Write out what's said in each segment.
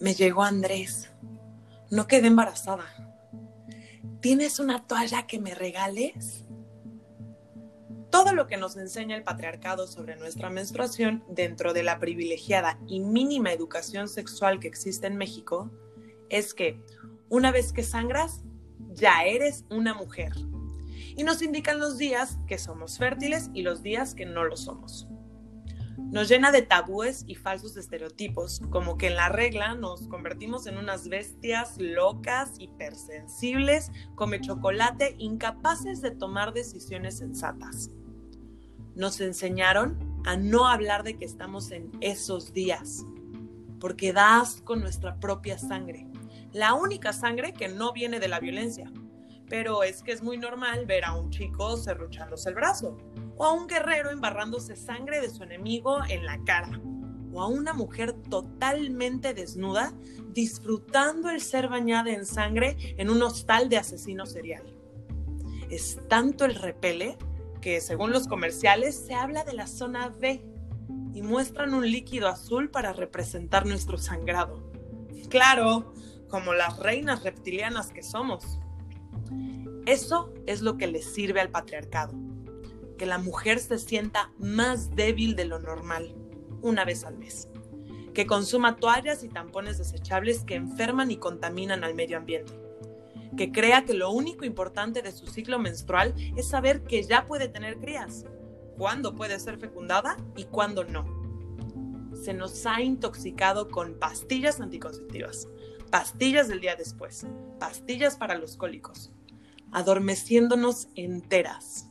Me llegó Andrés. No quedé embarazada. ¿Tienes una toalla que me regales? Todo lo que nos enseña el patriarcado sobre nuestra menstruación dentro de la privilegiada y mínima educación sexual que existe en México es que una vez que sangras, ya eres una mujer. Y nos indican los días que somos fértiles y los días que no lo somos. Nos llena de tabúes y falsos estereotipos, como que en la regla nos convertimos en unas bestias locas, hipersensibles, come chocolate, incapaces de tomar decisiones sensatas nos enseñaron a no hablar de que estamos en esos días, porque das con nuestra propia sangre, la única sangre que no viene de la violencia. Pero es que es muy normal ver a un chico serruchándose el brazo, o a un guerrero embarrándose sangre de su enemigo en la cara, o a una mujer totalmente desnuda disfrutando el ser bañada en sangre en un hostal de asesino serial. Es tanto el repele que según los comerciales se habla de la zona B y muestran un líquido azul para representar nuestro sangrado. Claro, como las reinas reptilianas que somos. Eso es lo que le sirve al patriarcado, que la mujer se sienta más débil de lo normal una vez al mes, que consuma toallas y tampones desechables que enferman y contaminan al medio ambiente que crea que lo único importante de su ciclo menstrual es saber que ya puede tener crías, cuándo puede ser fecundada y cuándo no. Se nos ha intoxicado con pastillas anticonceptivas, pastillas del día después, pastillas para los cólicos, adormeciéndonos enteras.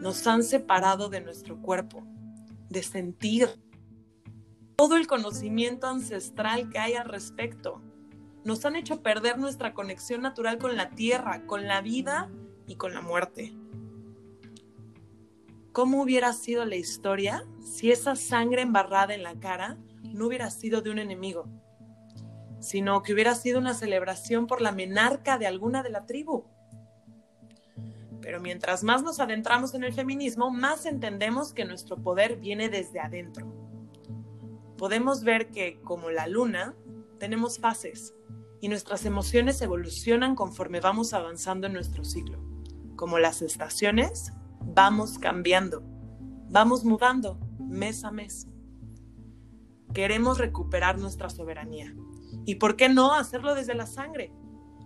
Nos han separado de nuestro cuerpo, de sentir todo el conocimiento ancestral que hay al respecto nos han hecho perder nuestra conexión natural con la tierra, con la vida y con la muerte. ¿Cómo hubiera sido la historia si esa sangre embarrada en la cara no hubiera sido de un enemigo, sino que hubiera sido una celebración por la menarca de alguna de la tribu? Pero mientras más nos adentramos en el feminismo, más entendemos que nuestro poder viene desde adentro. Podemos ver que, como la luna, tenemos fases y nuestras emociones evolucionan conforme vamos avanzando en nuestro ciclo. Como las estaciones, vamos cambiando, vamos mudando mes a mes. Queremos recuperar nuestra soberanía. ¿Y por qué no hacerlo desde la sangre?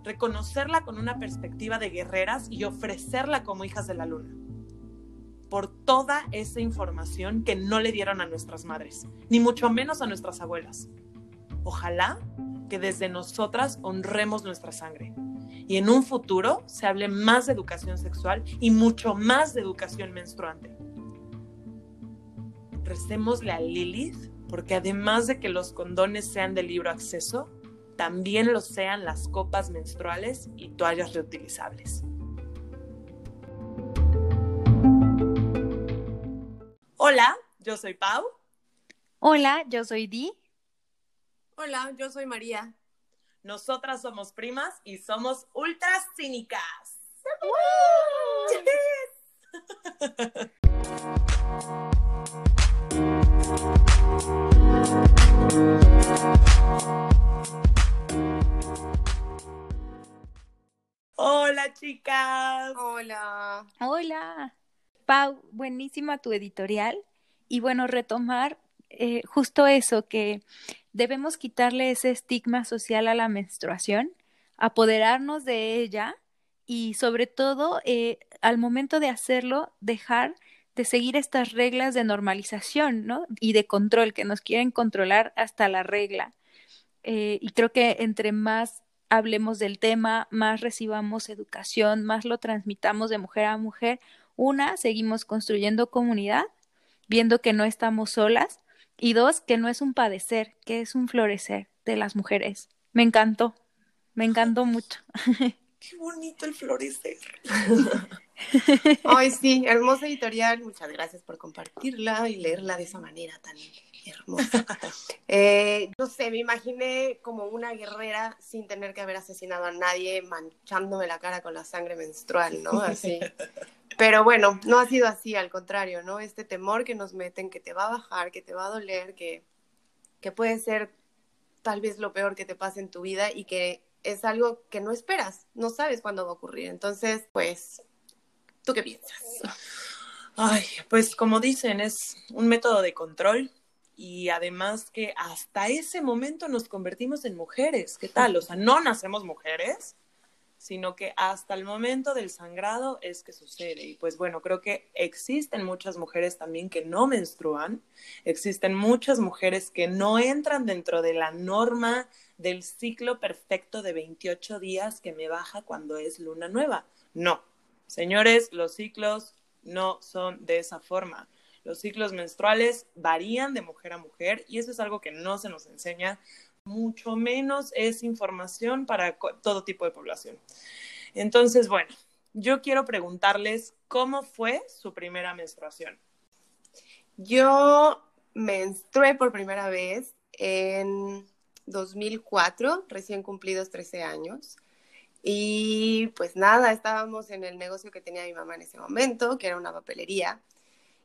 Reconocerla con una perspectiva de guerreras y ofrecerla como hijas de la luna. Por toda esa información que no le dieron a nuestras madres, ni mucho menos a nuestras abuelas. Ojalá que desde nosotras honremos nuestra sangre. Y en un futuro se hable más de educación sexual y mucho más de educación menstruante. Recémosle a Lilith porque además de que los condones sean de libre acceso, también lo sean las copas menstruales y toallas reutilizables. Hola, yo soy Pau. Hola, yo soy Di. Hola, yo soy María. Nosotras somos primas y somos ultra cínicas. chicas. Hola. Hola. Pau, buenísima tu editorial. Y bueno, retomar eh, justo eso, que debemos quitarle ese estigma social a la menstruación, apoderarnos de ella y sobre todo eh, al momento de hacerlo dejar de seguir estas reglas de normalización ¿no? y de control que nos quieren controlar hasta la regla. Eh, y creo que entre más hablemos del tema, más recibamos educación, más lo transmitamos de mujer a mujer, una, seguimos construyendo comunidad, viendo que no estamos solas y dos, que no es un padecer, que es un florecer de las mujeres. Me encantó, me encantó mucho. Qué bonito el florecer. Ay, sí, hermosa editorial. Muchas gracias por compartirla y leerla de esa manera tan hermosa. Eh, no sé, me imaginé como una guerrera sin tener que haber asesinado a nadie, manchándome la cara con la sangre menstrual, ¿no? Así. Pero bueno, no ha sido así, al contrario, ¿no? Este temor que nos meten, que te va a bajar, que te va a doler, que, que puede ser tal vez lo peor que te pase en tu vida y que es algo que no esperas, no sabes cuándo va a ocurrir. Entonces, pues, ¿tú qué piensas? Ay, pues como dicen, es un método de control y además que hasta ese momento nos convertimos en mujeres. ¿Qué tal? O sea, no nacemos mujeres, sino que hasta el momento del sangrado es que sucede. Y pues bueno, creo que existen muchas mujeres también que no menstruan, existen muchas mujeres que no entran dentro de la norma del ciclo perfecto de 28 días que me baja cuando es luna nueva. No, señores, los ciclos no son de esa forma. Los ciclos menstruales varían de mujer a mujer y eso es algo que no se nos enseña, mucho menos es información para todo tipo de población. Entonces, bueno, yo quiero preguntarles cómo fue su primera menstruación. Yo menstrué por primera vez en 2004, recién cumplidos 13 años. Y pues nada, estábamos en el negocio que tenía mi mamá en ese momento, que era una papelería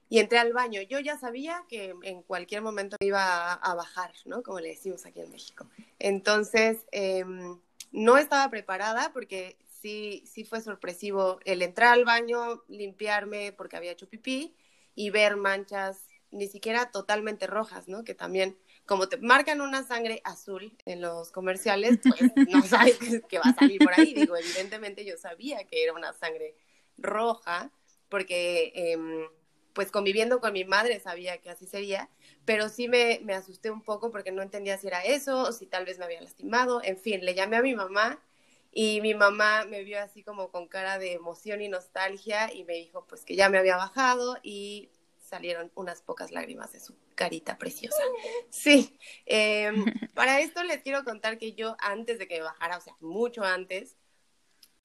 y entré al baño. Yo ya sabía que en cualquier momento me iba a, bajar, ¿no? Como le decimos aquí en México. Entonces, em, no estaba preparada porque sí, sí fue sorpresivo el entrar al baño, limpiarme porque había hecho pipí y ver manchas ni siquiera totalmente rojas, ¿no? Que también, como te marcan una sangre azul en los comerciales, pues no sabes qué va a salir por ahí. Digo, evidentemente yo sabía que era una sangre roja porque... Eh, pues conviviendo con mi madre sabía que así sería, pero sí me, me, asusté un poco porque no entendía si era eso o si tal vez me había lastimado. En fin, le llamé a mi mamá y mi mamá me vio así como con cara de emoción y nostalgia y me dijo pues que ya me había bajado y salieron unas pocas lágrimas de su carita preciosa. Sí, em, para esto les quiero contar que yo antes de que me bajara, o sea, mucho antes,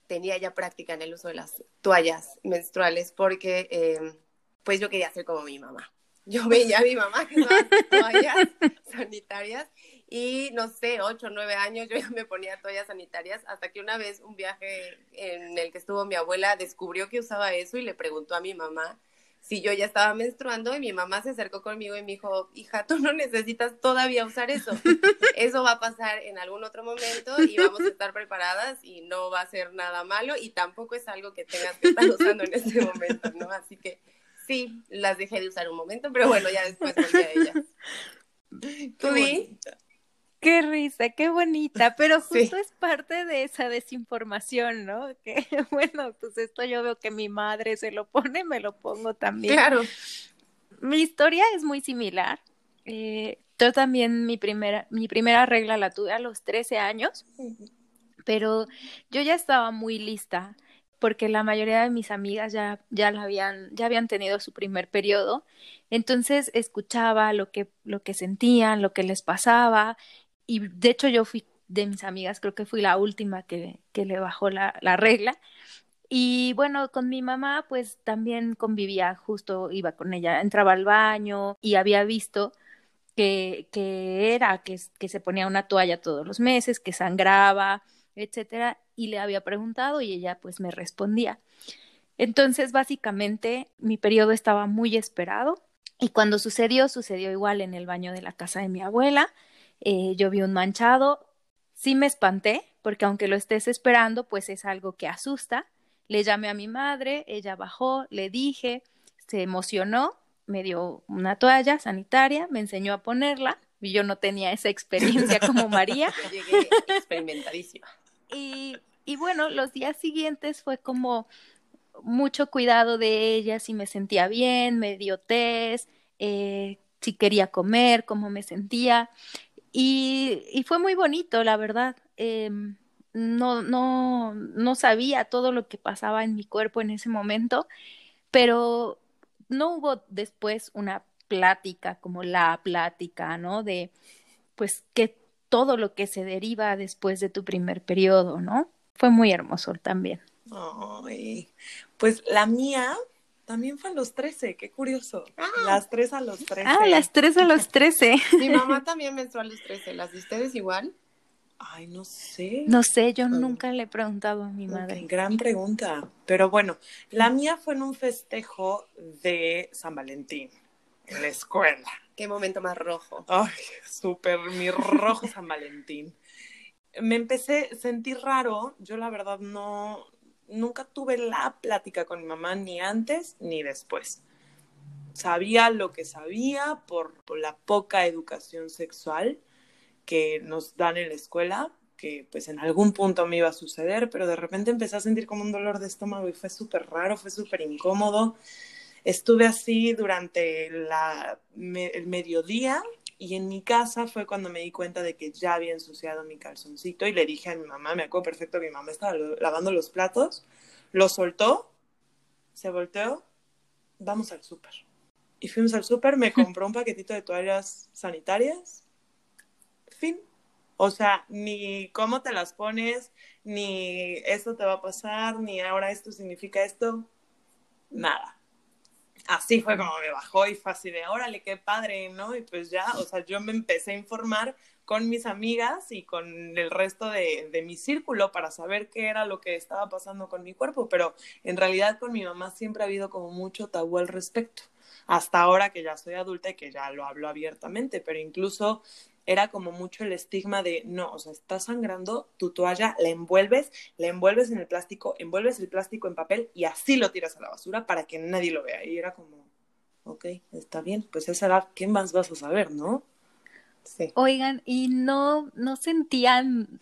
tenía ya práctica en el uso de las toallas menstruales porque... Eh, pues yo quería ser como mi mamá. Yo veía a mi mamá que usaba toallas sanitarias y no sé, ocho o nueve años yo ya me ponía toallas sanitarias hasta que una vez un viaje en el que estuvo mi abuela descubrió que usaba eso y le preguntó a mi mamá si yo ya estaba menstruando y mi mamá se acercó conmigo y me dijo, hija, tú no necesitas todavía usar eso. Eso va a pasar en algún otro momento y vamos a estar preparadas y no va a ser nada malo y tampoco es algo que tengas que estar usando en este momento, ¿no? Así que sí, las dejé de usar un momento, pero bueno, ya después volví a ellas. ¿Tú Qué risa, qué bonita, pero justo es parte de esa desinformación, ¿no? Que bueno, pues esto yo veo que mi madre se lo pone, me lo pongo también. Claro. Mi historia es muy similar. Eh, yo también mi primera, mi primera regla la tuve a los 13 años, pero yo ya estaba muy lista porque la mayoría de mis amigas ya, ya, la habían, ya habían tenido su primer periodo. Entonces escuchaba lo que, lo que sentían, lo que les pasaba. Y de hecho yo fui de mis amigas, creo que fui la última que, que le bajó la, la regla. Y bueno, con mi mamá pues también convivía, justo iba con ella, entraba al baño y había visto que, que era que, que se ponía una toalla todos los meses, que sangraba, etcétera, y le había preguntado y ella pues me respondía. Entonces, básicamente, mi periodo estaba muy esperado y cuando sucedió, sucedió igual en el baño de la casa de mi abuela. Eh, yo vi un manchado, sí me espanté, porque aunque lo estés esperando, pues es algo que asusta. Le llamé a mi madre, ella bajó, le dije, se emocionó, me dio una toalla sanitaria, me enseñó a ponerla, y yo no tenía esa experiencia como María. Llegué experimentadísima. Y, y bueno, los días siguientes fue como mucho cuidado de ella, si me sentía bien, me dio test, eh, si quería comer, cómo me sentía. Y, fue muy bonito, la verdad. Em, no, no, no sabía todo lo que pasaba en mi cuerpo en ese momento, pero no hubo después una plática como la plática, ¿no? De, pues, que todo lo que se deriva después de tu primer periodo, ¿no? Fue muy hermoso también. Ay, pues la mía también fue a los 13, qué curioso. Ah. Las tres a los 13. Ah, las tres a los 13. Mi mamá también menstruó a los 13, ¿las de ustedes igual? Ay, no sé. No sé, yo nunca le he preguntado a mi madre. gran pregunta. Pero bueno, la mía fue en un festejo de San Valentín. en la escuela. Qué momento más rojo. Ay, súper mi rojo San Valentín. Me empecé a sentir raro. Yo la verdad no, nunca tuve la plática con mi mamá ni antes ni después. Sabía lo que sabía por, la poca educación sexual que nos dan en la escuela, que pues en algún punto me iba a suceder, pero de repente empecé a sentir como un dolor de estómago y fue súper raro, fue súper incómodo. Estuve así durante el mediodía y en mi casa fue cuando me di cuenta de que ya había ensuciado mi calzoncito y le dije a mi mamá, me acuerdo perfecto que mi mamá estaba lavando los platos, lo soltó, se volteó, vamos al súper. Y fuimos al súper, me compró un paquetito de toallas sanitarias, fin. O sea, ni cómo te las pones, ni esto te va a pasar, ni ahora esto significa esto, nada así fue como me bajó y fue así de, órale, qué padre, ¿no? Y pues ya, o sea, yo me empecé a informar con mis amigas y con el resto de, mi círculo para saber qué era lo que estaba pasando con mi cuerpo, pero en realidad con mi mamá siempre ha habido como mucho tabú al respecto, hasta ahora que ya soy adulta y que ya lo hablo abiertamente, pero incluso era como mucho el estigma de, no, o sea, estás sangrando, tu toalla la envuelves, la envuelves en el plástico, envuelves el plástico en papel y así lo tiras a la basura para que nadie lo vea. Y era como, ok, está bien, pues esa edad, ¿qué más vas a saber, no? Sí. Oigan, ¿y no, no sentían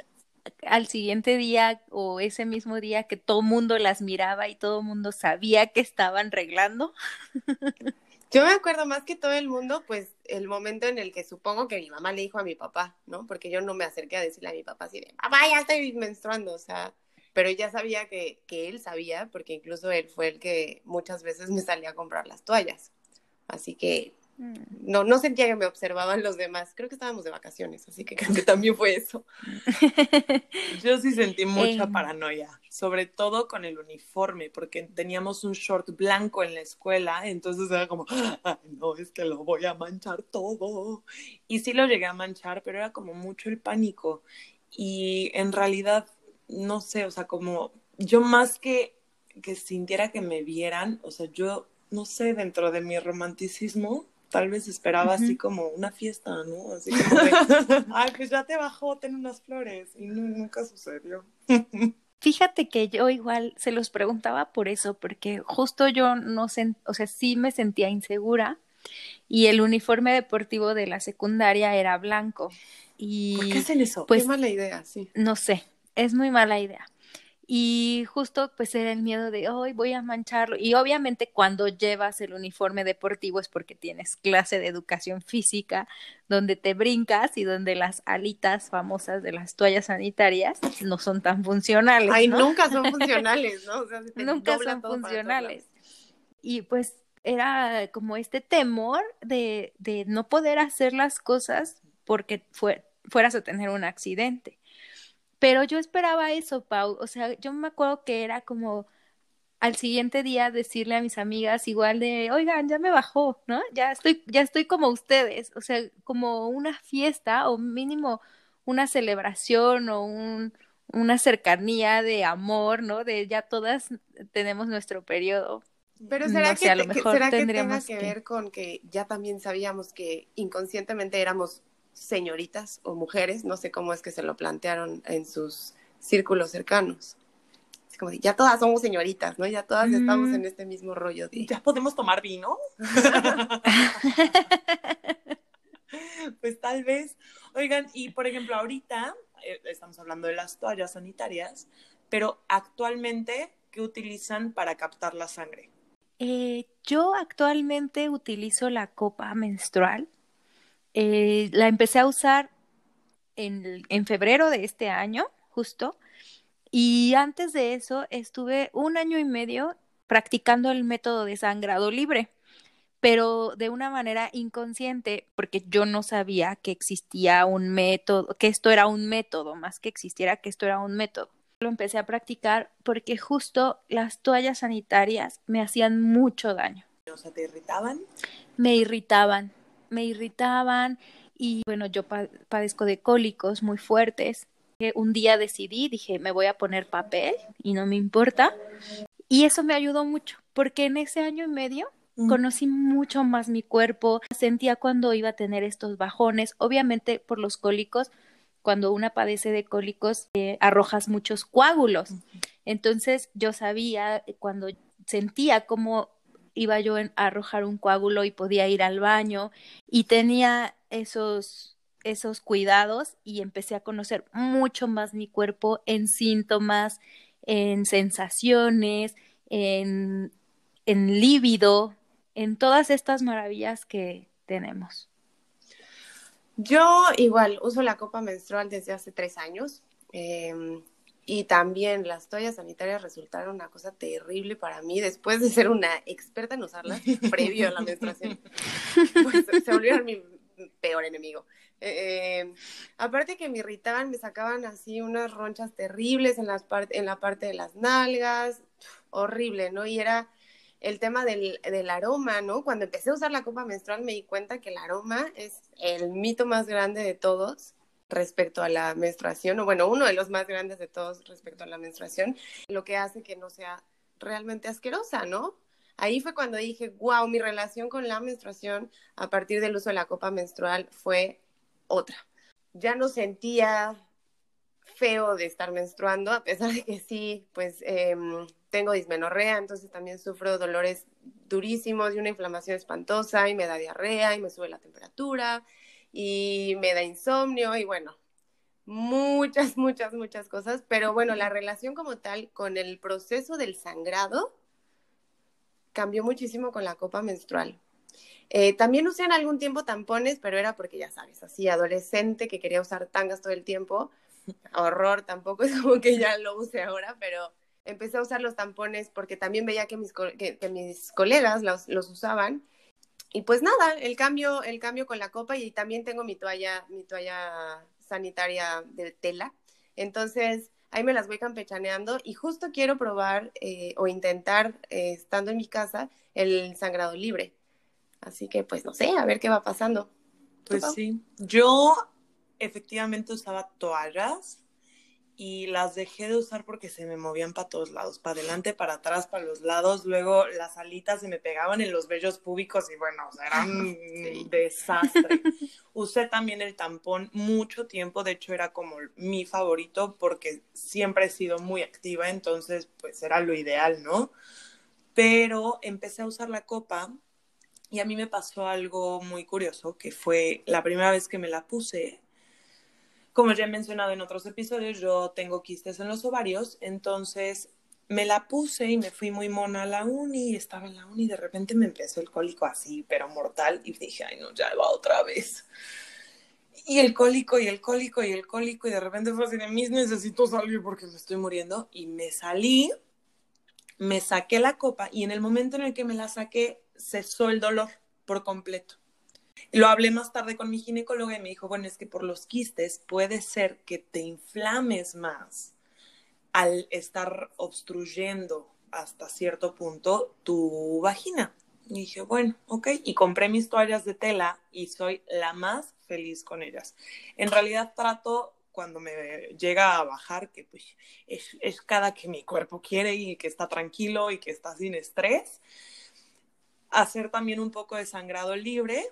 al siguiente día o ese mismo día que todo mundo las miraba y todo mundo sabía que estaban arreglando? Yo me acuerdo más que todo el mundo, pues el momento en el que supongo que mi mamá le dijo a mi papá, ¿no? Porque yo no me acerqué a decirle a mi papá así de, papá, ya estoy menstruando, o sea, pero ya sabía que, que él sabía, porque incluso él fue el que muchas veces me salía a comprar las toallas. Así que. No, no sentía que me observaban los demás. Creo que estábamos de vacaciones, así que creo que también fue eso. Yo sí sentí mucha paranoia, sobre todo con el uniforme, porque teníamos un short blanco en la escuela, entonces era como, Ay, no, es que lo voy a manchar todo. Y sí lo llegué a manchar, pero era como mucho el pánico. Y en realidad, no sé, o sea, como yo más que que sintiera que me vieran, o sea, yo, no sé, dentro de mi romanticismo, tal vez esperaba así como una fiesta, ¿no? Así como de, ay, pues ya te bajó, ten unas flores. Y nunca sucedió. Fíjate que yo igual se los preguntaba por eso, porque justo yo no sé, o sea, sí me sentía insegura y el uniforme deportivo de la secundaria era blanco. Y, ¿Por qué hacen eso? Pues, Qué mala idea, sí. No sé, es muy mala idea y justo pues era el miedo de hoy voy a mancharlo y obviamente cuando llevas el uniforme deportivo es porque tienes clase de educación física donde te brincas y donde las alitas famosas de las toallas sanitarias no son tan funcionales. Ay, nunca son funcionales, ¿no? nunca son funcionales. Y pues era como este temor de, de no poder hacer las cosas porque fueras a tener un accidente. Pero yo esperaba eso, Pau. O sea, yo me acuerdo que era como al siguiente día decirle a mis amigas igual de, oigan, ya me bajó, ¿no? Ya estoy, ya estoy como ustedes. O sea, como una fiesta o mínimo una celebración o un, una cercanía de amor, ¿no? De ya todas tenemos nuestro periodo. Pero será que, a lo mejor ¿será que tenga que ver con que ya también sabíamos que inconscientemente éramos señoritas o mujeres, no sé cómo es que se lo plantearon en sus círculos cercanos. Es como ya todas somos señoritas, ¿no? Ya todas estamos en este mismo rollo de... ¿Ya podemos tomar vino? pues tal vez. Oigan, y por ejemplo, ahorita eh, estamos hablando de las toallas sanitarias, pero actualmente, ¿qué utilizan para captar la sangre? Eh, yo actualmente utilizo la copa menstrual eh, la empecé a usar en, en febrero de este año, justo, y antes de eso estuve un año y medio practicando el método de sangrado libre, pero de una manera inconsciente, porque yo no sabía que existía un método, que esto era un método, más que existiera que esto era un método. Lo empecé a practicar porque justo las toallas sanitarias me hacían mucho daño. O sea, ¿te irritaban? Me irritaban, me irritaban y bueno, yo padezco de cólicos muy fuertes. Un día decidí, dije, me voy a poner papel y no me importa. Y eso me ayudó mucho, porque en ese año y medio conocí mucho más mi cuerpo, sentía cuando iba a tener estos bajones, obviamente por los cólicos, cuando una padece de cólicos, eh, arrojas muchos coágulos. Entonces yo sabía cuando sentía cómo iba yo a arrojar un coágulo y podía ir al baño y tenía esos esos cuidados y empecé a conocer mucho más mi cuerpo en síntomas, en sensaciones, en, en en todas estas maravillas que tenemos. Yo igual uso la copa menstrual desde hace tres años em, y también las toallas sanitarias resultaron una cosa terrible para mí después de ser una experta en usarlas previo a la menstruación. Pues, se volvieron mi peor enemigo. Eh, aparte que me irritaban, me sacaban así unas ronchas terribles en, las en la parte de las nalgas, horrible, ¿no? Y era el tema del, del, aroma, ¿no? Cuando empecé a usar la copa menstrual me di cuenta que el aroma es el mito más grande de todos respecto a la menstruación, o bueno, uno de los más grandes de todos respecto a la menstruación, lo que hace que no sea realmente asquerosa, ¿no? Ahí fue cuando dije, wow, mi relación con la menstruación a partir del uso de la copa menstrual fue otra. Ya no sentía feo de estar menstruando, a pesar de que sí, pues em, tengo dismenorrea, entonces también sufro dolores durísimos y una inflamación espantosa y me da diarrea y me sube la temperatura y me da insomnio y bueno, muchas, muchas, muchas cosas, pero bueno, la relación como tal con el proceso del sangrado cambió muchísimo con la copa menstrual. Eh, también usé en algún tiempo tampones, pero era porque ya sabes, así adolescente que quería usar tangas todo el tiempo. Horror, tampoco es como que ya lo use ahora, pero empecé a usar los tampones porque también veía que mis, que, mis colegas los, usaban. Y pues nada, el cambio, el cambio con la copa y también tengo mi toalla, mi toalla sanitaria de tela. Entonces, ahí me las voy campechaneando y justo quiero probar eh, o intentar, eh, estando en mi casa, el sangrado libre. Así que pues no sé, a ver qué va pasando. Pues sí, yo efectivamente usaba toallas y las dejé de usar porque se me movían para todos lados, para adelante, para atrás, para los lados, luego las alitas se me pegaban en los vellos públicos y bueno, o sea, era un desastre. Usé también el tampón mucho tiempo, de hecho era como mi favorito porque siempre he sido muy activa, entonces pues era lo ideal, ¿no? Pero empecé a usar la copa y a mí me pasó algo muy curioso, que fue la primera vez que me la puse. Como ya he mencionado en otros episodios, yo tengo quistes en los ovarios, entonces me la puse y me fui muy mona a la uni, estaba en la uni y de repente me empezó el cólico así, pero mortal, y dije, ay no, ya va otra vez. Y el cólico y el cólico y el cólico y de repente fue así de mis necesito salir porque me estoy muriendo y me salí, me saqué la copa y en el momento en el que me la saqué cesó el dolor por completo. Lo hablé más tarde con mi ginecóloga y me dijo, bueno, es que por los quistes puede ser que te inflames más al estar obstruyendo hasta cierto punto tu vagina. Y dije, bueno, ok. Y compré mis toallas de tela y soy la más feliz con ellas. En realidad trato cuando me llega a bajar, que pues es, es cada que mi cuerpo quiere y que está tranquilo y que está sin estrés hacer también un poco de sangrado libre,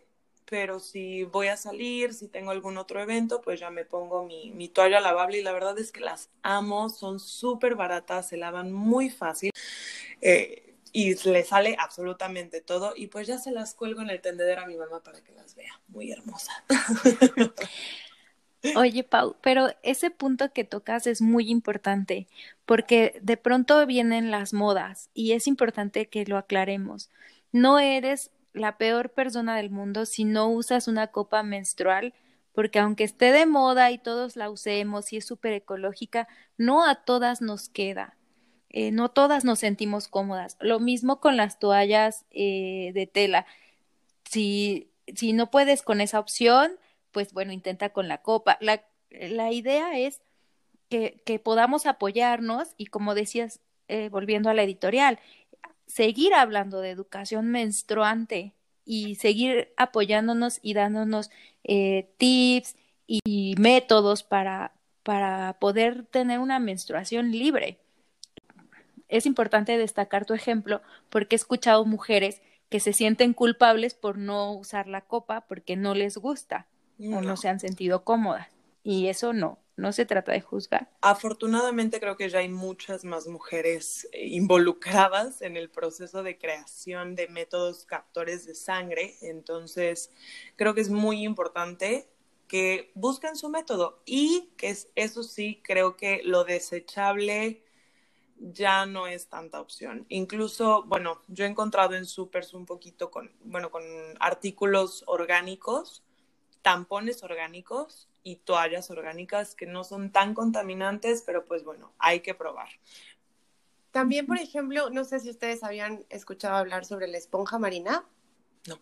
pero si voy a salir, si tengo algún otro evento, pues ya me pongo mi, toalla lavable y la verdad es que las amo, son súper baratas, se lavan muy fácil eh, y le sale absolutamente todo y pues ya se las cuelgo en el tendedero a mi mamá para que las vea, muy hermosa. Oye, Pau, pero ese punto que tocas es muy importante porque de pronto vienen las modas y es importante que lo aclaremos no eres la peor persona del mundo si no usas una copa menstrual, porque aunque esté de moda y todos la usemos y es súper ecológica, no a todas nos queda. Eh, no todas nos sentimos cómodas. Lo mismo con las toallas eh, de tela. Si, si no puedes con esa opción, pues bueno, intenta con la copa. La, la idea es que, que, podamos apoyarnos y como decías, eh, volviendo a la editorial, seguir hablando de educación menstruante y seguir apoyándonos y dándonos eh, tips y métodos para, para poder tener una menstruación libre. Es importante destacar tu ejemplo porque he escuchado mujeres que se sienten culpables por no usar la copa porque no les gusta o no se han sentido cómodas. Y eso no, no se trata de juzgar. Afortunadamente creo que ya hay muchas más mujeres eh, involucradas en el proceso de creación de métodos captores de sangre, entonces creo que es muy importante que busquen su método y que eso sí creo que lo desechable ya no es tanta opción. Incluso, bueno, yo he encontrado en supers un poquito con, bueno, con artículos orgánicos, tampones orgánicos y toallas orgánicas que no son tan contaminantes, pero pues bueno, hay que probar. También, por ejemplo, no sé si ustedes habían escuchado hablar sobre la esponja marina. No.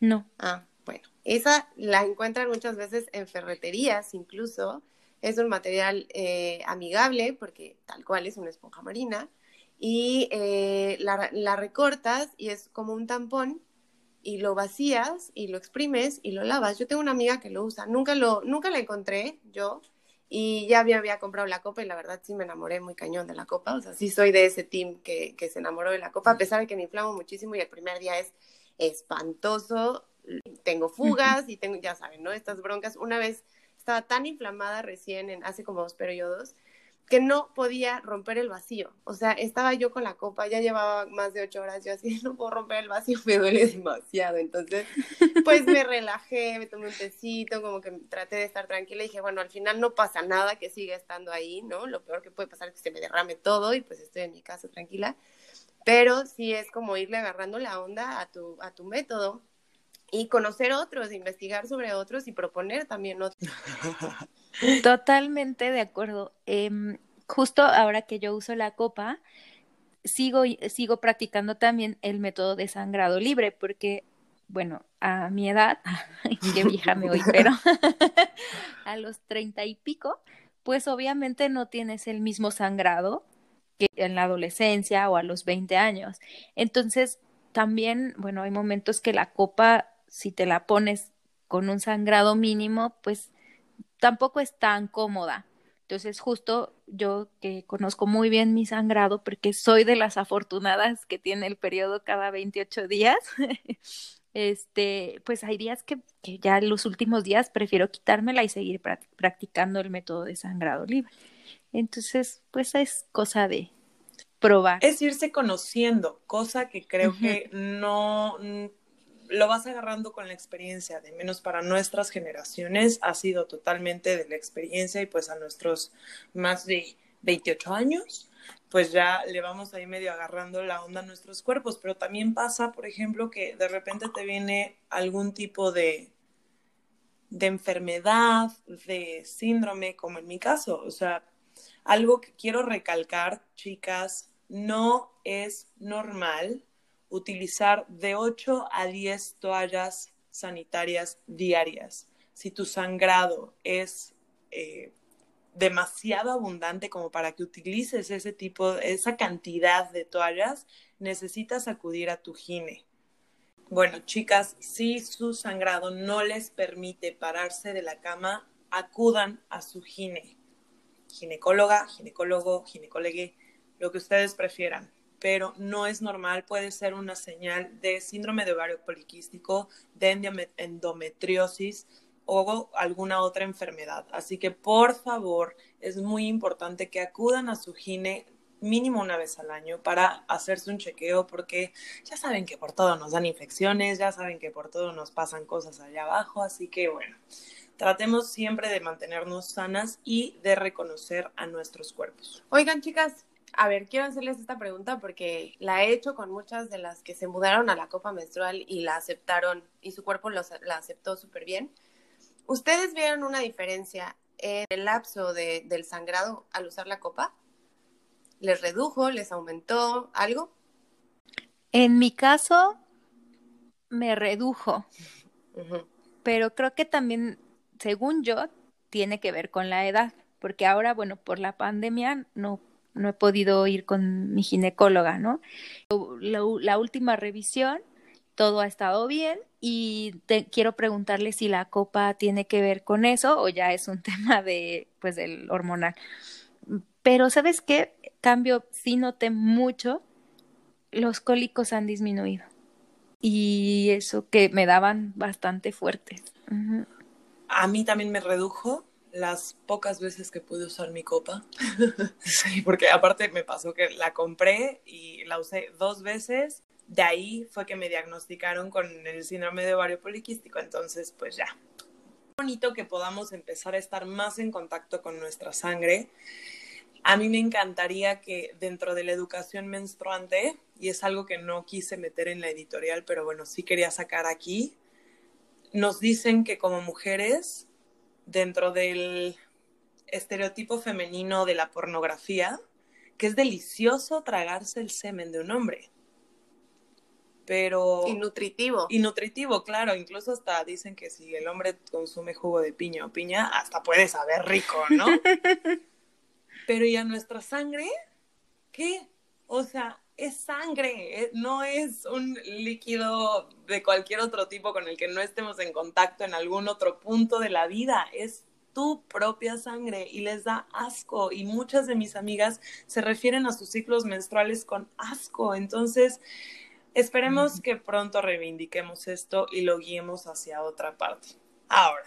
No. Ah, bueno, esa la encuentran muchas veces en ferreterías incluso es un material eh, amigable porque tal cual es una esponja marina y eh, la, recortas y es como un tampón y lo vacías y lo exprimes y lo lavas. Yo tengo una amiga que lo usa, nunca, lo, nunca la encontré yo y ya había, había comprado la copa y la verdad sí me enamoré muy cañón de la copa, o sea, sí soy de ese team que, que se enamoró de la copa, a pesar de que me inflamo muchísimo y el primer día es espantoso, tengo fugas y tengo, ya saben, ¿no? Estas broncas. Una vez estaba tan inflamada recién, en, hace como dos periodos, que no podía romper el vacío. O sea, estaba yo con la copa, ya llevaba más de ocho horas, yo así, no puedo romper el vacío, me duele demasiado. Entonces, pues me relajé, me tomé un tecito, como que traté de estar tranquila y dije, bueno, al final no pasa nada que siga estando ahí, ¿no? Lo peor que puede pasar es que se me derrame todo y pues estoy en mi casa tranquila. Pero sí es como irle agarrando la onda a tu, a tu método y conocer otros, investigar sobre otros y proponer también otros. Totalmente de acuerdo. Em, justo ahora que yo uso la copa, sigo, sigo practicando también el método de sangrado libre, porque, bueno, a mi edad, qué vieja me voy, pero a los treinta y pico, pues obviamente no tienes el mismo sangrado que en la adolescencia o a los 20 años. Entonces, también, bueno, hay momentos que la copa si te la pones con un sangrado mínimo, pues tampoco es tan cómoda. Entonces, justo yo que conozco muy bien mi sangrado, porque soy de las afortunadas que tiene el periodo cada 28 días, este, pues hay días que, que ya en los últimos días prefiero quitármela y seguir practicando el método de sangrado libre. Entonces, pues es cosa de probar. Es irse conociendo, cosa que creo que no lo vas agarrando con la experiencia, de menos para nuestras generaciones ha sido totalmente de la experiencia y pues a nuestros más de 28 años, pues ya le vamos ahí medio agarrando la onda a nuestros cuerpos, pero también pasa, por ejemplo, que de repente te viene algún tipo de, de enfermedad, de síndrome, como en mi caso, o sea, algo que quiero recalcar, chicas, no es normal utilizar de 8 a 10 toallas sanitarias diarias. Si tu sangrado es eh, demasiado abundante como para que utilices ese tipo, esa cantidad de toallas, necesitas acudir a tu gine. Bueno, chicas, si su sangrado no les permite pararse de la cama, acudan a su gine. Ginecóloga, ginecólogo, ginecólogue, lo que ustedes prefieran pero no es normal, puede ser una señal de síndrome de ovario poliquístico, de endometriosis o alguna otra enfermedad. Así que por favor, es muy importante que acudan a su gine mínimo una vez al año para hacerse un chequeo porque ya saben que por todo nos dan infecciones, ya saben que por todo nos pasan cosas allá abajo, así que bueno, tratemos siempre de mantenernos sanas y de reconocer a nuestros cuerpos. Oigan, chicas, a ver, quiero hacerles esta pregunta porque la he hecho con muchas de las que se mudaron a la copa menstrual y la aceptaron y su cuerpo la aceptó súper bien. ¿Ustedes vieron una diferencia en el lapso del sangrado al usar la copa? ¿Les redujo? ¿Les aumentó algo? En mi caso, me redujo. Pero creo que también, según yo, tiene que ver con la edad. Porque ahora, bueno, por la pandemia no no he podido ir con mi ginecóloga, ¿no? La, última revisión, todo ha estado bien y quiero preguntarle si la copa tiene que ver con eso o ya es un tema de, pues, del hormonal. Pero, ¿sabes qué? Cambio, sí noté mucho, los cólicos han disminuido. y eso que me daban bastante fuertes. A mí también me redujo las pocas veces que pude usar mi copa. sí, porque aparte me pasó que la compré y la usé dos veces. De ahí fue que me diagnosticaron con el síndrome de ovario poliquístico. Entonces, pues ya. Bonito que podamos empezar a estar más en contacto con nuestra sangre. A mí me encantaría que dentro de la educación menstruante, y es algo que no quise meter en la editorial, pero bueno, sí quería sacar aquí, nos dicen que como mujeres dentro del estereotipo femenino de la pornografía, que es delicioso tragarse el semen de un hombre. Pero... Y nutritivo. Y nutritivo, claro. Incluso hasta dicen que si el hombre consume jugo de piña o piña, hasta puede saber rico, ¿no? Pero ¿y a nuestra sangre? ¿Qué? O sea, es sangre, eh, no es un líquido de cualquier otro tipo con el que no estemos en contacto en algún otro punto de la vida, es tu propia sangre y les da asco. Y muchas de mis amigas se refieren a sus ciclos menstruales con asco, entonces esperemos que pronto reivindiquemos esto y lo guiemos hacia otra parte. Ahora,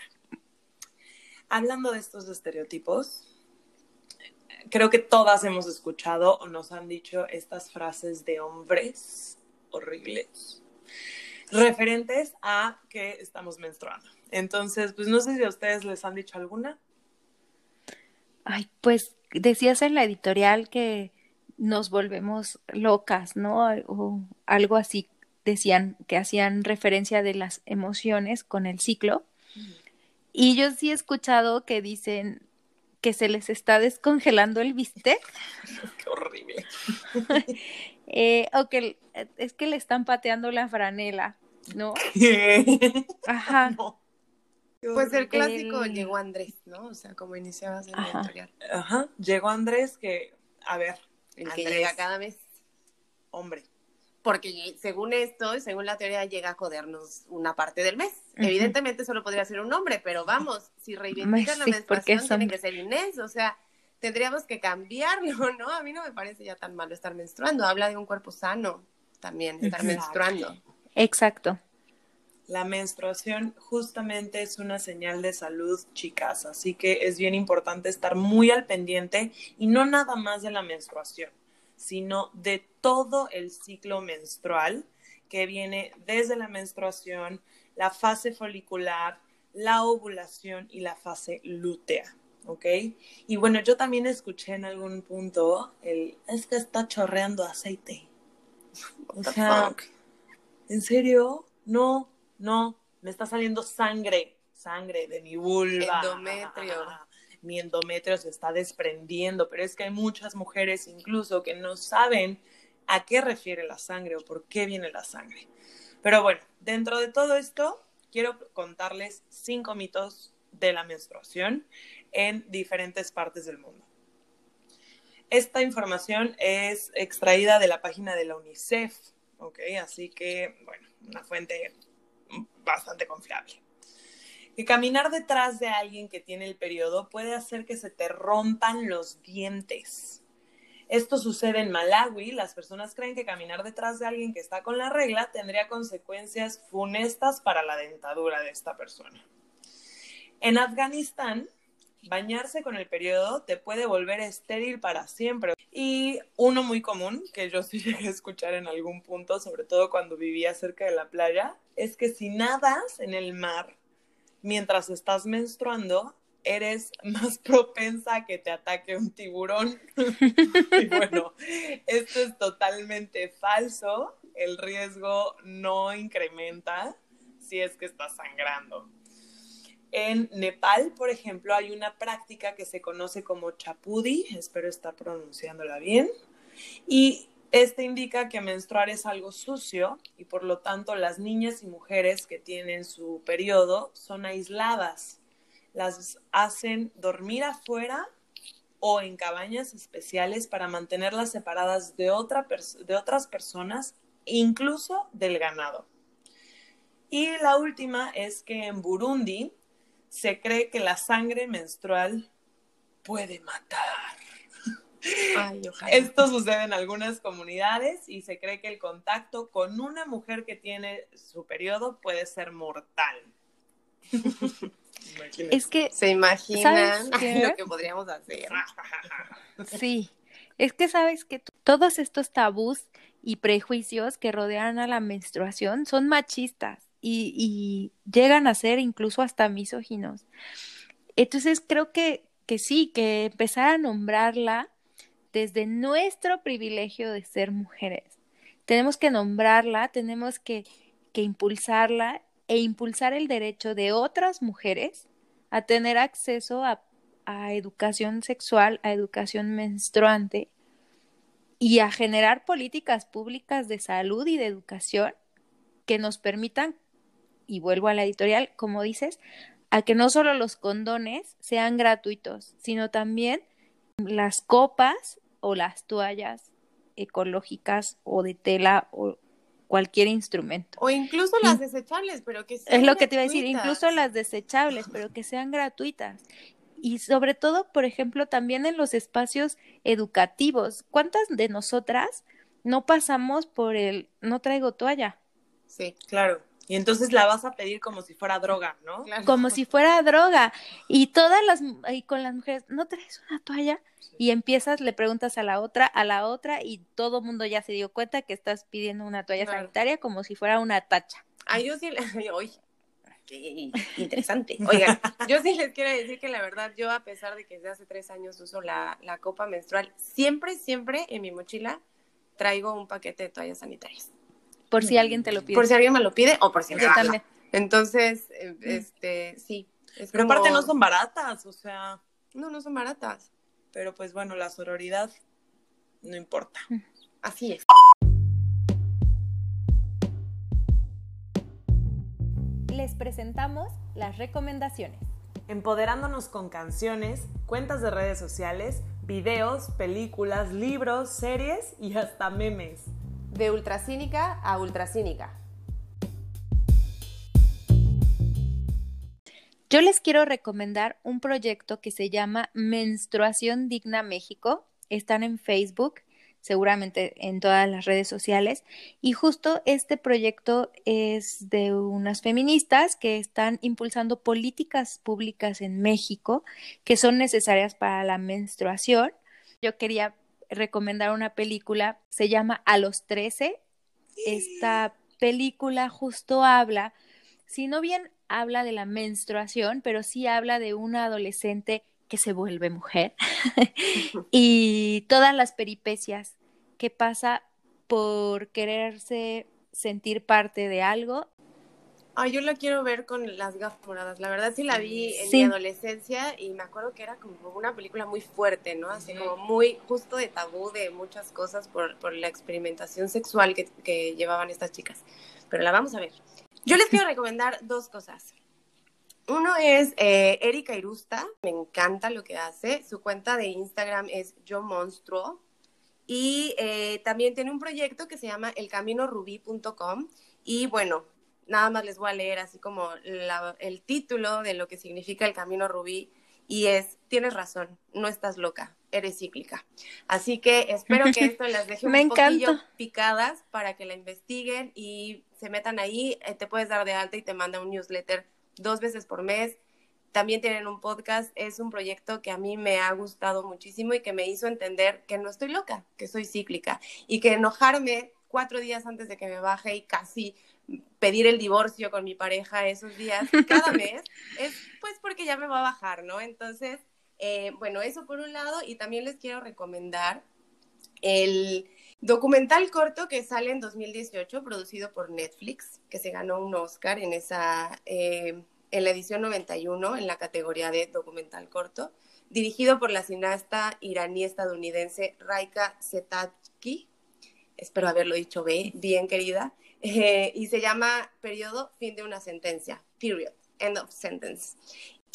hablando de estos estereotipos, creo que todas hemos escuchado o nos han dicho estas frases de hombres horribles referentes a que estamos menstruando. Entonces, pues no sé si a ustedes les han dicho alguna. Ay, pues decías en la editorial que nos volvemos locas, ¿no? O algo así decían que hacían referencia de las emociones con el ciclo. Y yo sí he escuchado que dicen que se les está descongelando el bistec. Qué horrible. eh, o que es que le están pateando la franela, ¿no? Ajá. Pues el clásico llegó Andrés, ¿no? O sea, como iniciabas en la editorial. Ajá, llegó Andrés que, a ver, el que llega cada mes. Hombre porque según esto, según la teoría, llega a jodernos una parte del mes. Evidentemente solo podría ser un hombre, pero vamos, si reivindican la menstruación, tiene que ser Inés, o sea, tendríamos que cambiarlo, ¿no? A mí no me parece ya tan malo estar menstruando, habla de un cuerpo sano también, estar menstruando. Exacto. La menstruación justamente es una señal de salud, chicas, así que es bien importante estar muy al pendiente y no nada más de la menstruación sino de todo el ciclo menstrual que viene desde la menstruación, la fase folicular, la ovulación y la fase lútea. ¿ok? Y bueno, yo también escuché en algún punto el, es que está chorreando aceite. O sea, ¿en serio? No, no, me está saliendo sangre, sangre de mi vulva. Endometrio mi endometrio se está desprendiendo, pero es que hay muchas mujeres incluso que no saben a qué refiere la sangre o por qué viene la sangre. Pero bueno, dentro de todo esto, quiero contarles cinco mitos de la menstruación en diferentes partes del mundo. Esta información es extraída de la página de la UNICEF, ¿ok? Así que, bueno, una fuente bastante confiable que caminar detrás de alguien que tiene el periodo puede hacer que se te rompan los dientes. Esto sucede en Malawi. Las personas creen que caminar detrás de alguien que está con la regla tendría consecuencias funestas para la dentadura de esta persona. En Afganistán, bañarse con el periodo te puede volver estéril para siempre. Y uno muy común, que yo sí llegué a escuchar en algún punto, sobre todo cuando vivía cerca de la playa, es que si nadas en el mar mientras estás menstruando, eres más propensa a que te ataque un tiburón. y bueno, esto es totalmente falso. El riesgo no incrementa si es que estás sangrando. En Nepal, por ejemplo, hay una práctica que se conoce como chapudi, espero estar pronunciándola bien, y este indica que menstruar es algo sucio y por lo tanto las niñas y mujeres que tienen su periodo son aisladas. Las hacen dormir afuera o en cabañas especiales para mantenerlas separadas de, de otras personas, incluso del ganado. Y la última es que en Burundi se cree que la sangre menstrual puede matar. Ay, ojalá. Esto sucede en algunas comunidades y se cree que el contacto con una mujer que tiene su periodo puede ser mortal. Imagínense. Es que, ¿Se imaginan lo que podríamos hacer? sí, es que sabes que todos estos tabús y prejuicios que rodean a la menstruación son machistas y, y llegan a ser incluso hasta misóginos. Entonces creo que, que sí, que empezar a nombrarla desde nuestro privilegio de ser mujeres. Tenemos que nombrarla, tenemos que, que impulsarla e impulsar el derecho de otras mujeres a tener acceso a, a educación sexual, a educación menstruante y a generar políticas públicas de salud y de educación que nos permitan, y vuelvo a la editorial, como dices, a que no solo los condones sean gratuitos, sino también las copas o las toallas ecológicas o de tela o cualquier instrumento. O incluso las desechables, pero que Es sean lo que te iba a decir, gratuitas. incluso las desechables, pero que sean gratuitas. Y sobre todo, por ejemplo, también en los espacios educativos. ¿Cuántas de nosotras no pasamos por el no traigo toalla? Sí, Claro. Y entonces la vas a pedir como si fuera droga, ¿no? claro. Como si fuera droga. Y todas las, y con las mujeres, ¿no traes una toalla? Y empiezas, le preguntas a la otra, a la otra, y todo el mundo ya se dio cuenta que estás pidiendo una toalla Claro. sanitaria como si fuera una tacha. Ay, yo sí, Oye, qué interesante. Oigan, yo sí les quiero decir que la verdad, yo a pesar de que desde hace tres años uso la, la copa menstrual, siempre, siempre en mi mochila traigo un paquete de toallas sanitarias. Por si alguien te lo pide. Por si alguien me lo pide o por si me Yo habla. también. Entonces, eh, este, sí. es Pero como- aparte no son baratas, o sea, No, no son baratas. pero pues bueno, la sororidad no importa. Así es. Les presentamos las recomendaciones. Empoderándonos con canciones, cuentas de redes sociales, videos, películas, libros, series y hasta memes. De ultracínica a ultracínica. Yo les quiero recomendar un proyecto que se llama Menstruación Digna México. Están en Facebook, seguramente en todas las redes sociales. Y justo este proyecto es de unas feministas que están impulsando políticas públicas en México que son necesarias para la menstruación. Yo quería recomendar una película, se llama A los 13. Esta película justo habla, si no bien habla de la menstruación, pero sí habla de una adolescente que se vuelve mujer y todas las peripecias que pasa por quererse sentir parte de algo. Ay, yo la quiero ver con las gafas moradas. La verdad sí la vi en Sí. mi adolescencia y me acuerdo que era como una película muy fuerte, ¿no? Así como muy justo de tabú de muchas cosas por, por la experimentación sexual que, que llevaban estas chicas. Pero la vamos a ver. Yo les quiero recomendar dos cosas. Uno es eh, Erika Irusta, me encanta lo que hace. Su cuenta de Instagram es Yo Monstruo. Y eh, también tiene un proyecto que se llama elcaminorubí.com. Y bueno, nada más les voy a leer así como la- el título de lo que significa el camino rubí. Y es, tienes razón, no estás loca, eres cíclica. Así que espero que esto las deje un poquillo picadas para que la investiguen y se metan ahí. Eh, te puedes dar de alta y te manda un newsletter dos veces por mes. También tienen un podcast. Es un proyecto que a mí me ha gustado muchísimo y que me hizo entender que no estoy loca, que soy cíclica y que enojarme cuatro días antes de que me baje y casi pedir el divorcio con mi pareja esos días cada mes es pues porque ya me va a bajar, ¿no? Entonces, eh, bueno, eso por un lado y también les quiero recomendar el documental corto que sale en 2018 producido por Netflix, que se ganó un Oscar en esa eh, en la edición 91 en la categoría de documental corto, dirigido por la cineasta iraní-estadounidense Raika Setaki, espero haberlo dicho bien, querida, eh, y se llama Periodo Fin de una Sentencia, Period, End of Sentence.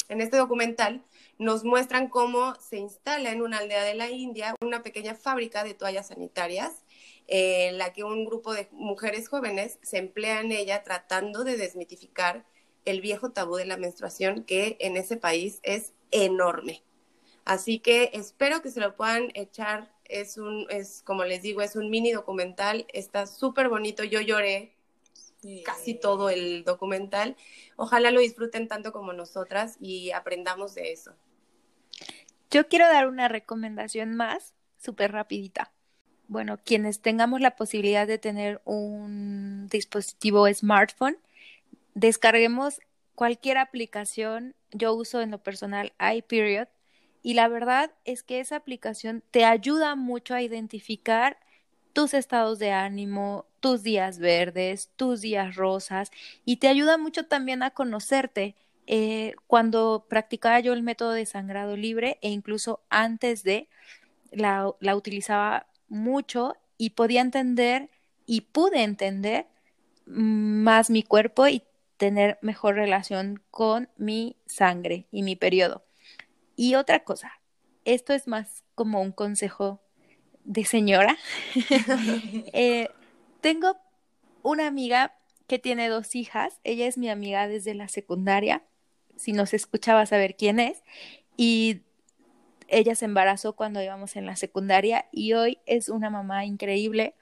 En este documental nos muestran cómo se instala en una aldea de la India una pequeña fábrica de toallas sanitarias eh, en la que un grupo de mujeres jóvenes se emplea en ella tratando de desmitificar el viejo tabú de la menstruación que en ese país es enorme. Así que espero que se lo puedan echar. Es un, es como les digo, es un mini documental. Está súper bonito. Yo lloré casi todo el documental. Ojalá lo disfruten tanto como nosotras y aprendamos de eso. Yo quiero dar una recomendación más, súper rapidita. Bueno, quienes tengamos la posibilidad de tener un dispositivo smartphone, descarguemos cualquier aplicación. Yo uso en lo personal iPeriod y la verdad es que esa aplicación te ayuda mucho a identificar tus estados de ánimo, tus días verdes, tus días rosas y te ayuda mucho también a conocerte. Eh, cuando practicaba yo el método de sangrado libre e incluso antes de, la, la utilizaba mucho y podía entender y pude entender más mi cuerpo y tener mejor relación con mi sangre y mi periodo. Y otra cosa, esto es más como un consejo de señora. Eh, tengo una amiga que tiene dos hijas, ella es mi amiga desde la secundaria, si nos escuchaba saber quién es, y ella se embarazó cuando íbamos en la secundaria y hoy es una mamá increíble.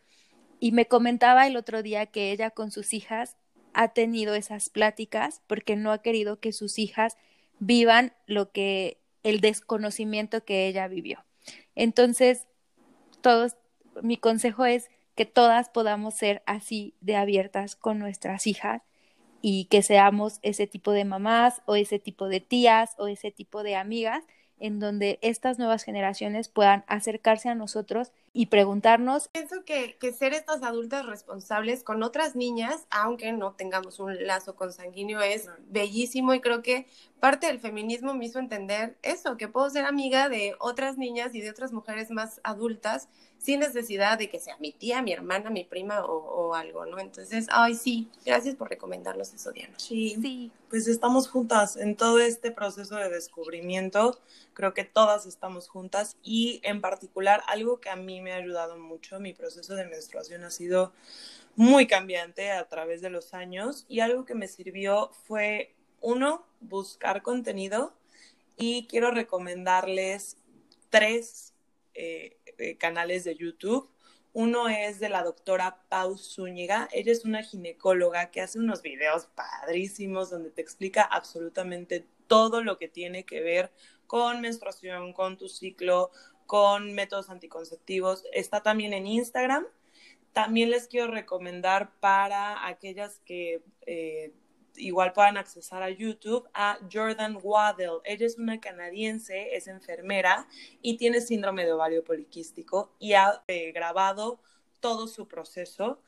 Y me comentaba el otro día que ella con sus hijas ha tenido esas pláticas porque no ha querido que sus hijas vivan lo que el desconocimiento que ella vivió. Entonces, todos, mi consejo es que todas podamos ser así de abiertas con nuestras hijas y que seamos ese tipo de mamás o ese tipo de tías o ese tipo de amigas en donde estas nuevas generaciones puedan acercarse a nosotros y preguntarnos. Pienso que, que, ser estas adultas responsables con otras niñas, aunque no tengamos un lazo consanguíneo, es bellísimo y creo que parte del feminismo me hizo entender eso, que puedo ser amiga de otras niñas y de otras mujeres más adultas sin necesidad de que sea mi tía, mi hermana, mi prima o, algo, ¿no? Entonces, ay, sí, gracias por recomendarnos eso, Diana. Sí, sí, pues estamos juntas en todo este proceso de descubrimiento, creo que todas estamos juntas y en particular algo que a mí me ha ayudado mucho, mi proceso de menstruación ha sido muy cambiante a través de los años y algo que me sirvió fue, uno, buscar contenido y quiero recomendarles tres eh, eh, canales de YouTube. Uno es de la doctora Pau Zúñiga. Ella es una ginecóloga que hace unos videos padrísimos donde te explica absolutamente todo lo que tiene que ver con menstruación, con tu ciclo, con métodos anticonceptivos. Está también en Instagram. También les quiero recomendar para aquellas que eh, igual puedan accesar a YouTube a Jordan Waddell. Ella es una canadiense, es enfermera y tiene síndrome de ovario poliquístico y ha eh, grabado todo su proceso,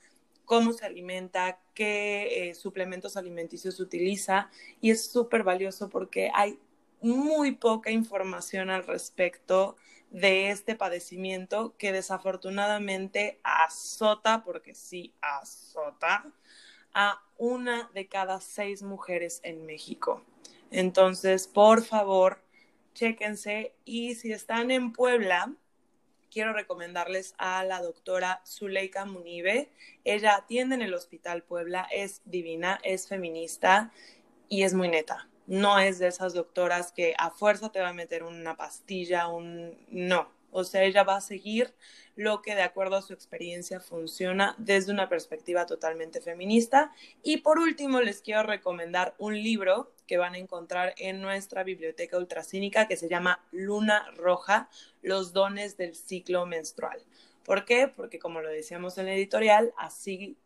cómo se alimenta, qué eh, suplementos alimenticios utiliza y es súper valioso porque hay muy poca información al respecto de este padecimiento que desafortunadamente azota, porque sí azota, a una de cada seis mujeres en México. Entonces, por favor, chéquense y si están en Puebla, quiero recomendarles a la doctora Zuleika Munive. Ella atiende en el Hospital Puebla, es divina, es feminista y es muy neta. No es de esas doctoras que a fuerza te va a meter una pastilla, un... No, o sea, ella va a seguir lo que de acuerdo a su experiencia funciona desde una perspectiva totalmente feminista. Y por último, les quiero recomendar un libro que van a encontrar en nuestra biblioteca ultracínica que se llama Luna Roja, los dones del ciclo menstrual. ¿Por qué? Porque como lo decíamos en la editorial, así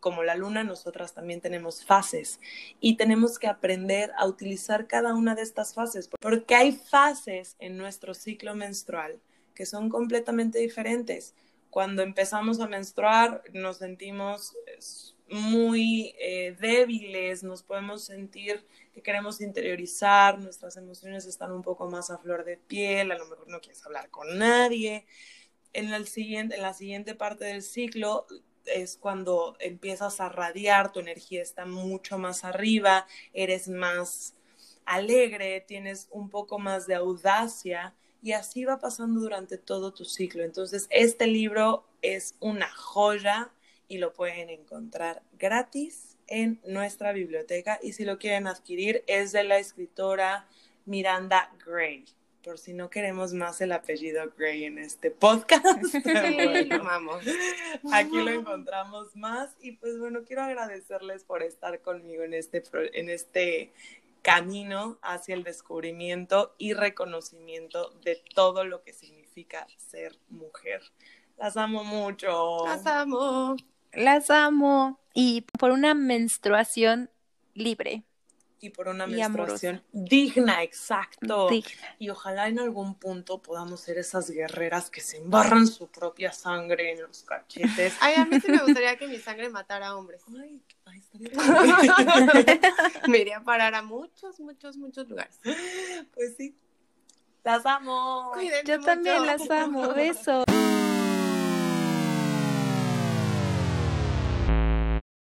como la luna, nosotras también tenemos fases y tenemos que aprender a utilizar cada una de estas fases, porque hay fases en nuestro ciclo menstrual que son completamente diferentes. Cuando empezamos a menstruar nos sentimos muy eh, débiles, nos podemos sentir que queremos interiorizar, nuestras emociones están un poco más a flor de piel, a lo mejor no quieres hablar con nadie. En, el siguiente, en la siguiente parte del ciclo es cuando empiezas a radiar, tu energía está mucho más arriba, eres más alegre, tienes un poco más de audacia y así va pasando durante todo tu ciclo. Entonces, este libro es una joya y lo pueden encontrar gratis en nuestra biblioteca y si lo quieren adquirir es de la escritora Miranda Gray. Por si no queremos más el apellido Gray en este podcast. Sí, lo amamos. Aquí lo encontramos más y pues bueno, quiero agradecerles por estar conmigo en este, pro- en este camino hacia el descubrimiento y reconocimiento de todo lo que significa ser mujer. Las amo mucho. Las amo. Las amo. Y por una menstruación libre. Y por una Y menstruación digna, exacto. digna. Y ojalá en algún punto podamos ser esas guerreras que se embarran su propia sangre en los cachetes. Ay, a mí sí me gustaría que mi sangre matara a hombres. Ay, ay, estaría me iría a parar a muchos, muchos, muchos lugares. Pues sí. Las amo. Cuídense Yo también las amo. Besos.